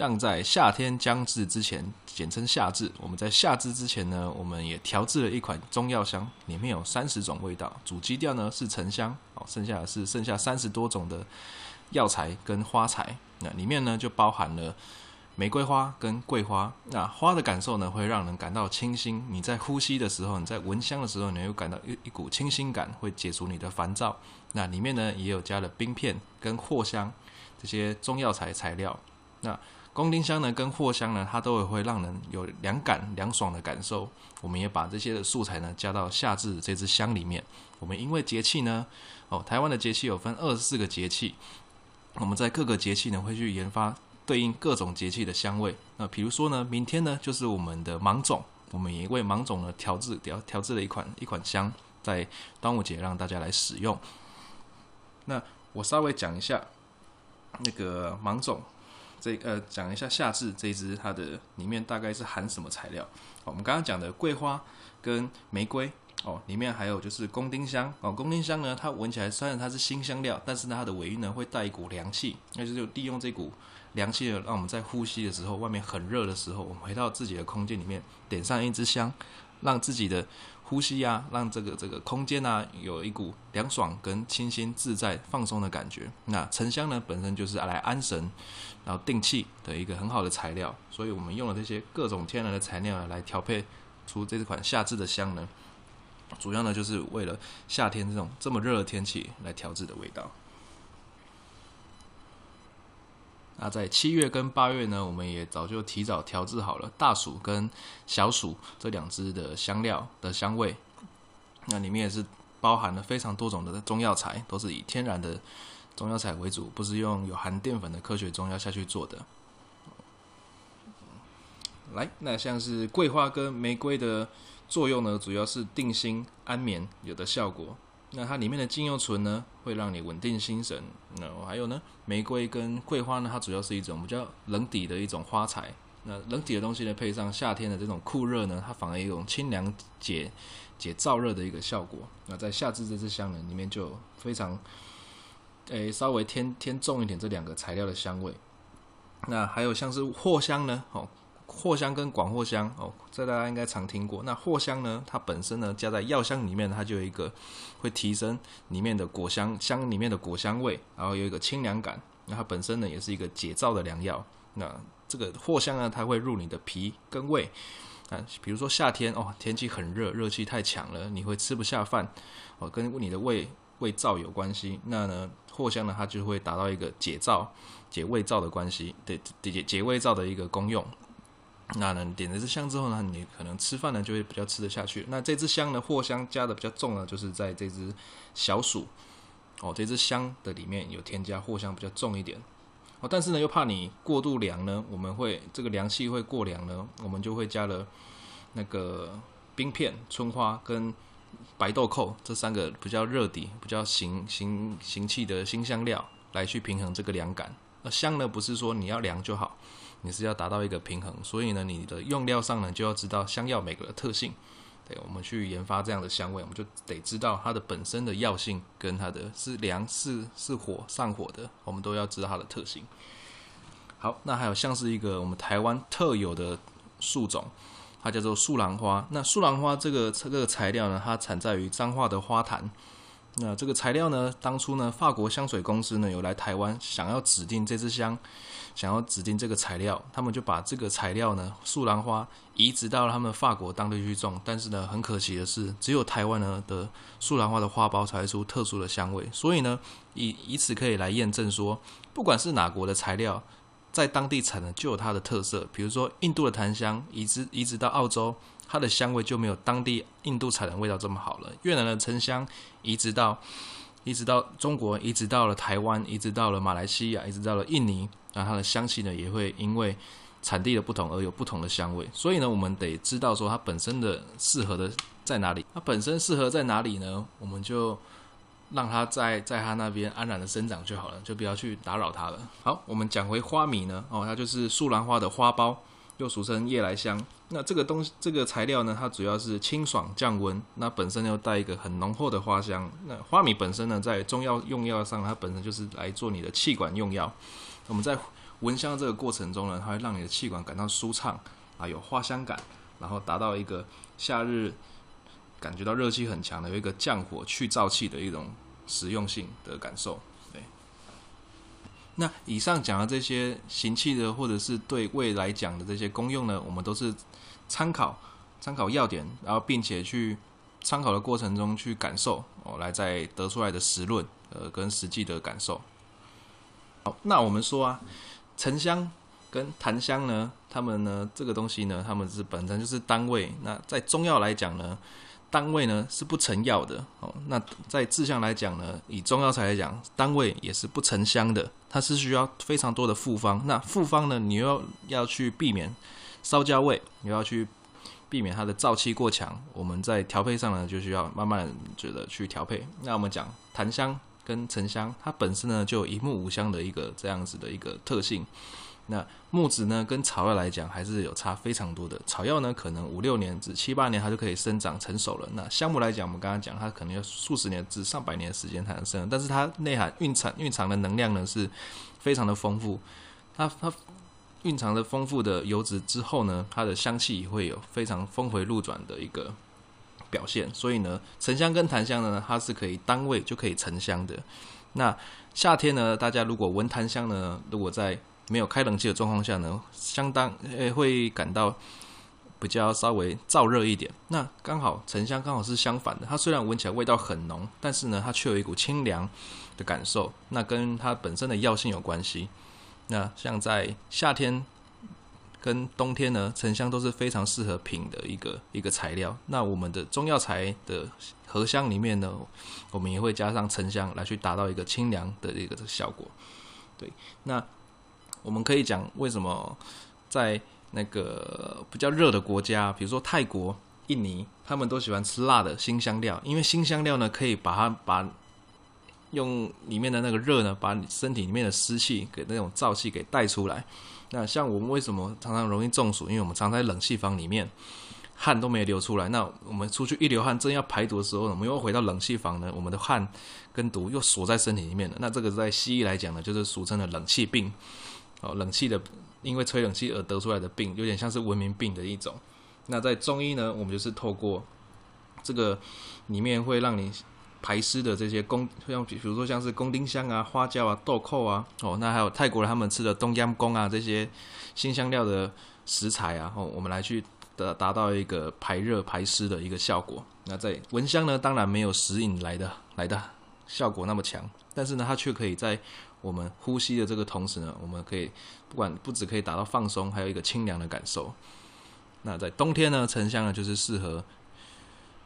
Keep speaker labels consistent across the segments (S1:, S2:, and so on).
S1: 像在夏天将至之前，简称夏至。我们在夏至之前呢，我们也调制了一款中药香，里面有三十种味道，主基调呢是沉香，哦，剩下是剩下三十多种的药材跟花材。那里面呢就包含了玫瑰花跟桂花。那花的感受呢会让人感到清新，你在呼吸的时候，你在闻香的时候，你会感到一一股清新感，会解除你的烦躁。那里面呢也有加了冰片跟藿香这些中药材材料。那工丁香呢，跟藿香呢，它都会让人有凉感、凉爽的感受。我们也把这些的素材呢加到夏至这支香里面。我们因为节气呢，哦，台湾的节气有分二十四个节气，我们在各个节气呢会去研发对应各种节气的香味。那比如说呢，明天呢就是我们的芒种，我们也为芒种呢调制调调制了一款一款香，在端午节让大家来使用。那我稍微讲一下那个芒种。这呃，讲一下夏至这一支它的里面大概是含什么材料？我们刚刚讲的桂花跟玫瑰哦，里面还有就是宫丁香哦。宫丁香呢，它闻起来虽然它是辛香料，但是呢它的尾韵呢会带一股凉气，那就是利用这股凉气呢，让我们在呼吸的时候，外面很热的时候，我们回到自己的空间里面，点上一支香，让自己的。呼吸啊，让这个这个空间啊有一股凉爽跟清新自在放松的感觉。那沉香呢，本身就是来安神，然后定气的一个很好的材料。所以我们用了这些各种天然的材料来调配出这款夏至的香呢，主要呢就是为了夏天这种这么热的天气来调制的味道。那在七月跟八月呢，我们也早就提早调制好了大暑跟小暑这两支的香料的香味。那里面也是包含了非常多种的中药材，都是以天然的中药材为主，不是用有含淀粉的科学中药下去做的。来，那像是桂花跟玫瑰的作用呢，主要是定心安眠有的效果。那它里面的精油醇呢，会让你稳定心神。那还有呢，玫瑰跟桂花呢，它主要是一种比较冷底的一种花材。那冷底的东西呢，配上夏天的这种酷热呢，它反而一种清凉解解燥热的一个效果。那在夏至这支香呢，里面就非常，诶、稍微添添重一点这两个材料的香味。那还有像是藿香呢，哦。藿香跟广藿香哦，这大家应该常听过。那藿香呢，它本身呢加在药香里面，它就有一个会提升里面的果香香里面的果香味，然后有一个清凉感。那它本身呢也是一个解燥的良药。那这个藿香呢，它会入你的脾跟胃。啊，比如说夏天哦，天气很热，热气太强了，你会吃不下饭哦，跟你的胃胃燥有关系。那呢，藿香呢，它就会达到一个解燥、解胃燥的关系，对解解胃燥的一个功用。那呢，点了这支香之后呢，你可能吃饭呢就会比较吃得下去。那这支香呢，藿香加的比较重呢，就是在这支小暑哦，这支香的里面有添加藿香比较重一点哦。但是呢，又怕你过度凉呢，我们会这个凉气会过凉呢，我们就会加了那个冰片、春花跟白豆蔻这三个比较热底、比较行行行气的辛香料来去平衡这个凉感。那香呢，不是说你要凉就好。你是要达到一个平衡，所以呢，你的用料上呢就要知道香药每个的特性。对，我们去研发这样的香味，我们就得知道它的本身的药性跟它的是凉是是火上火的，我们都要知道它的特性。好，那还有像是一个我们台湾特有的树种，它叫做树兰花。那树兰花这个这个材料呢，它产在于彰化的花坛。那这个材料呢，当初呢，法国香水公司呢有来台湾，想要指定这支香，想要指定这个材料，他们就把这个材料呢，树兰花移植到了他们法国当地去种。但是呢，很可惜的是，只有台湾呢的树兰花的花苞才会出特殊的香味。所以呢，以以此可以来验证说，不管是哪国的材料，在当地产的就有它的特色。比如说印度的檀香移植移植到澳洲。它的香味就没有当地印度产的味道这么好了。越南的沉香移植到，移植到中国，移植到了台湾，移植到了马来西亚，移植到了印尼，那它的香气呢也会因为产地的不同而有不同的香味。所以呢，我们得知道说它本身的适合的在哪里。它本身适合在哪里呢？我们就让它在在它那边安然的生长就好了，就不要去打扰它了。好，我们讲回花米呢，哦，它就是树兰花的花苞。又俗称夜来香，那这个东西，这个材料呢，它主要是清爽降温，那本身又带一个很浓厚的花香。那花米本身呢，在中药用药上，它本身就是来做你的气管用药。我们在闻香这个过程中呢，它会让你的气管感到舒畅啊，有花香感，然后达到一个夏日感觉到热气很强的，有一个降火去燥气的一种实用性的感受。对，那以上讲的这些行气的，或者是对胃来讲的这些功用呢，我们都是参考参考要点，然后并且去参考的过程中去感受哦，来再得出来的实论，呃，跟实际的感受。好，那我们说啊。沉香跟檀香呢，它们呢，这个东西呢，它们是本身就是单位。那在中药来讲呢，单位呢是不成药的哦。那在制香来讲呢，以中药材来讲，单位也是不成香的，它是需要非常多的复方。那复方呢，你又要，要去避免烧焦味，你要去避免它的燥气过强。我们在调配上呢，就需要慢慢觉得去调配。那我们讲檀香。跟沉香，它本身呢就一木五香的一个这样子的一个特性。那木质呢跟草药来讲还是有差非常多的。草药呢可能五六年至七八年它就可以生长成熟了。那香木来讲，我们刚刚讲它可能要数十年至上百年的时间才能生，但是它内含蕴藏蕴藏的能量呢是非常的丰富。它它蕴藏着丰富的油脂之后呢，它的香气会有非常峰回路转的一个。表现，所以呢，沉香跟檀香呢，它是可以单位就可以沉香的。那夏天呢，大家如果闻檀香呢，如果在没有开冷气的状况下呢，相当诶、欸、会感到比较稍微燥热一点。那刚好沉香刚好是相反的，它虽然闻起来味道很浓，但是呢，它却有一股清凉的感受。那跟它本身的药性有关系。那像在夏天。跟冬天呢，沉香都是非常适合品的一个一个材料。那我们的中药材的合香里面呢，我们也会加上沉香来去达到一个清凉的一个效果。对，那我们可以讲为什么在那个比较热的国家，比如说泰国、印尼，他们都喜欢吃辣的辛香料，因为辛香料呢可以把它把用里面的那个热呢，把你身体里面的湿气给那种燥气给带出来。那像我们为什么常常容易中暑？因为我们常在冷气房里面，汗都没流出来。那我们出去一流汗，正要排毒的时候，我们又回到冷气房呢，我们的汗跟毒又锁在身体里面了。那这个在西医来讲呢，就是俗称的冷气病。哦，冷气的因为吹冷气而得出来的病，有点像是文明病的一种。那在中医呢，我们就是透过这个里面会让你。排湿的这些宫，像比如说像是宫丁香啊、花椒啊、豆蔻啊，哦，那还有泰国人他们吃的冬阴功啊，这些辛香料的食材啊，哦，我们来去的达到一个排热排湿的一个效果。那在蚊香呢，当然没有食饮来的来的效果那么强，但是呢，它却可以在我们呼吸的这个同时呢，我们可以不管不只可以达到放松，还有一个清凉的感受。那在冬天呢，沉香呢就是适合。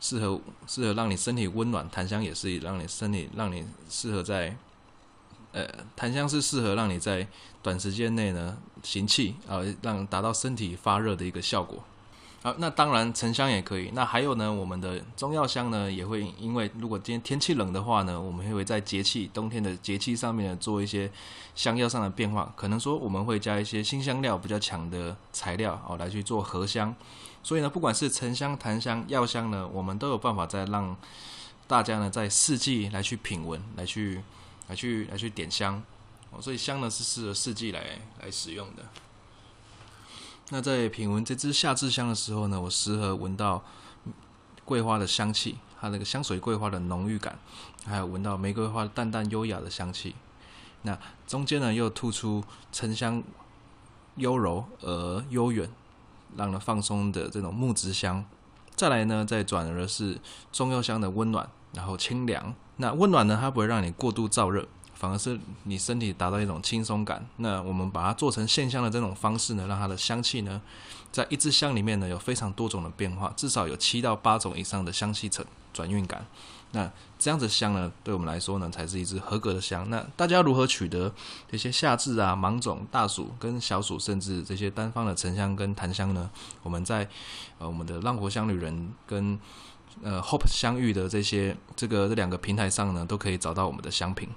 S1: 适合适合让你身体温暖，檀香也是让你身体让你适合在，呃，檀香是适合让你在短时间内呢行气啊，让达到身体发热的一个效果。好，那当然沉香也可以。那还有呢，我们的中药香呢也会，因为如果今天天气冷的话呢，我们会在节气冬天的节气上面呢做一些香药上的变化，可能说我们会加一些新香料比较强的材料哦来去做合香。所以呢，不管是沉香、檀香、药香呢，我们都有办法再让大家呢在四季来去品闻，来去来去来去点香。哦，所以香呢是适合四季来来使用的。那在品闻这支夏至香的时候呢，我时而闻到桂花的香气，它那个香水桂花的浓郁感，还有闻到玫瑰花淡淡优雅的香气。那中间呢又突出沉香幽柔而悠远。让人放松的这种木质香，再来呢，再转而是中药香的温暖，然后清凉。那温暖呢，它不会让你过度燥热，反而是你身体达到一种轻松感。那我们把它做成线香的这种方式呢，让它的香气呢，在一支香里面呢，有非常多种的变化，至少有七到八种以上的香气层转运感。那这样子香呢，对我们来说呢，才是一支合格的香。那大家如何取得这些夏至啊、芒种、大暑跟小暑，甚至这些单方的沉香跟檀香呢？我们在呃我们的浪活香旅人跟呃 Hope 香芋的这些这个这两个平台上呢，都可以找到我们的香品。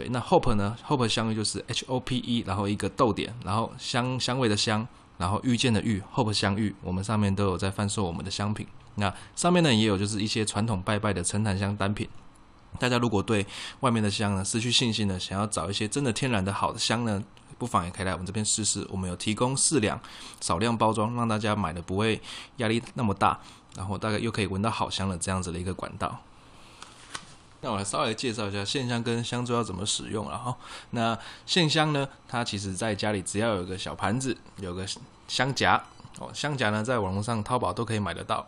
S1: 对，那 Hope 呢？Hope 香芋就是 H O P E，然后一个逗点，然后香香味的香，然后遇见的遇，Hope 香芋，我们上面都有在贩售我们的香品。那上面呢也有就是一些传统拜拜的沉檀香单品，大家如果对外面的香呢失去信心呢，想要找一些真的天然的好的香呢，不妨也可以来我们这边试试。我们有提供四两少量包装，让大家买的不会压力那么大，然后大概又可以闻到好香的这样子的一个管道。那我来稍微介绍一下线香跟香珠要怎么使用了哈。那线香呢，它其实在家里只要有个小盘子，有个香夹哦，香夹呢在网络上淘宝都可以买得到，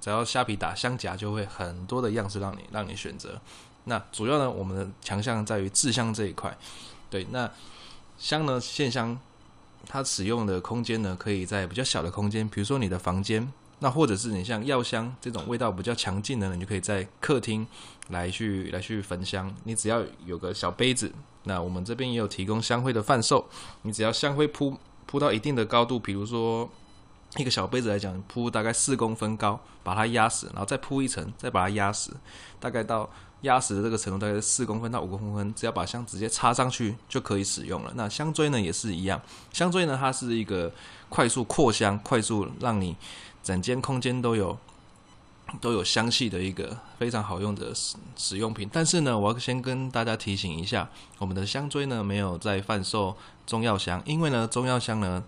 S1: 只要虾皮打香夹就会很多的样式让你让你选择。那主要呢，我们的强项在于制香这一块。对，那香呢，线香它使用的空间呢，可以在比较小的空间，比如说你的房间。那或者是你像药香这种味道比较强劲的呢，你就可以在客厅来去来去焚香。你只要有个小杯子，那我们这边也有提供香灰的贩售。你只要香灰铺铺到一定的高度，比如说一个小杯子来讲，铺大概四公分高，把它压死，然后再铺一层，再把它压死，大概到压实的这个程度，大概是四公分到五公分，只要把香直接插上去就可以使用了。那香锥呢也是一样，香锥呢它是一个快速扩香、快速让你。整间空间都有都有香气的一个非常好用的使使用品，但是呢，我要先跟大家提醒一下，我们的香锥呢没有在贩售中药香，因为呢中药香呢。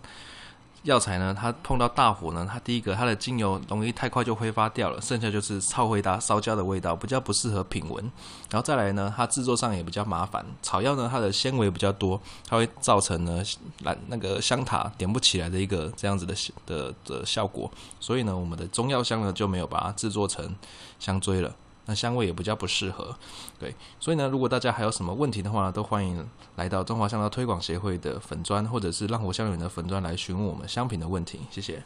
S1: 药材呢，它碰到大火呢，它第一个它的精油容易太快就挥发掉了，剩下就是臭灰搭烧焦的味道，比较不适合品闻。然后再来呢，它制作上也比较麻烦。草药呢，它的纤维比较多，它会造成呢蓝那个香塔点不起来的一个这样子的的的效果。所以呢，我们的中药香呢就没有把它制作成香椎了。那香味也比较不适合，对，所以呢，如果大家还有什么问题的话，都欢迎来到中华香料推广协会的粉专，或者是浪活香园的粉专来询问我们香品的问题。谢谢。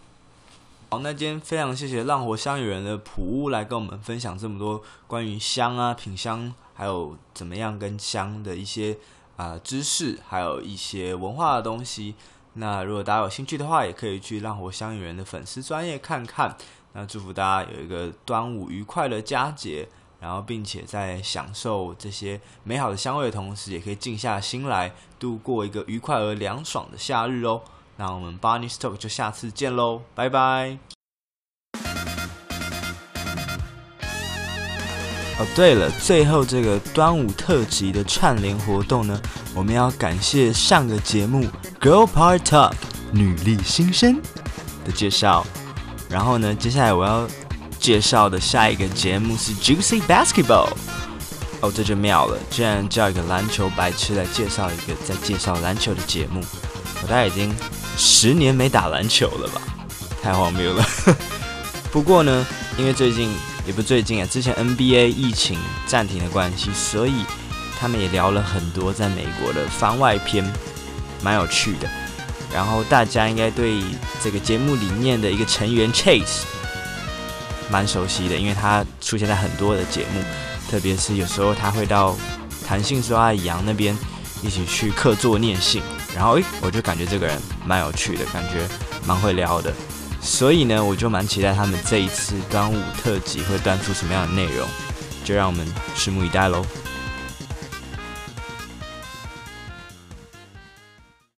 S2: 好，那今天非常谢谢浪活香园的普屋来跟我们分享这么多关于香啊、品香，还有怎么样跟香的一些啊、呃、知识，还有一些文化的东西。那如果大家有兴趣的话，也可以去浪活香园的粉丝专业看看。那祝福大家有一个端午愉快的佳节，然后并且在享受这些美好的香味的同时，也可以静下心来度过一个愉快而凉爽的夏日哦。那我们 Barney Talk 就下次见喽，拜拜。哦，对了，最后这个端午特辑的串联活动呢，我们要感谢上个节目 Girl Power Talk 女力新生的介绍。然后呢，接下来我要介绍的下一个节目是 Juicy Basketball。哦，这就妙了，居然叫一个篮球白痴来介绍一个在介绍篮球的节目。我大概已经十年没打篮球了吧，太荒谬了。不过呢，因为最近也不最近啊，之前 NBA 疫情暂停的关系，所以他们也聊了很多在美国的番外篇，蛮有趣的。然后大家应该对这个节目里面的一个成员 Chase 蛮熟悉的，因为他出现在很多的节目，特别是有时候他会到谈性说爱杨那边一起去客座念信，然后诶，我就感觉这个人蛮有趣的，感觉蛮会聊的，所以呢，我就蛮期待他们这一次端午特辑会端出什么样的内容，就让我们拭目以待喽。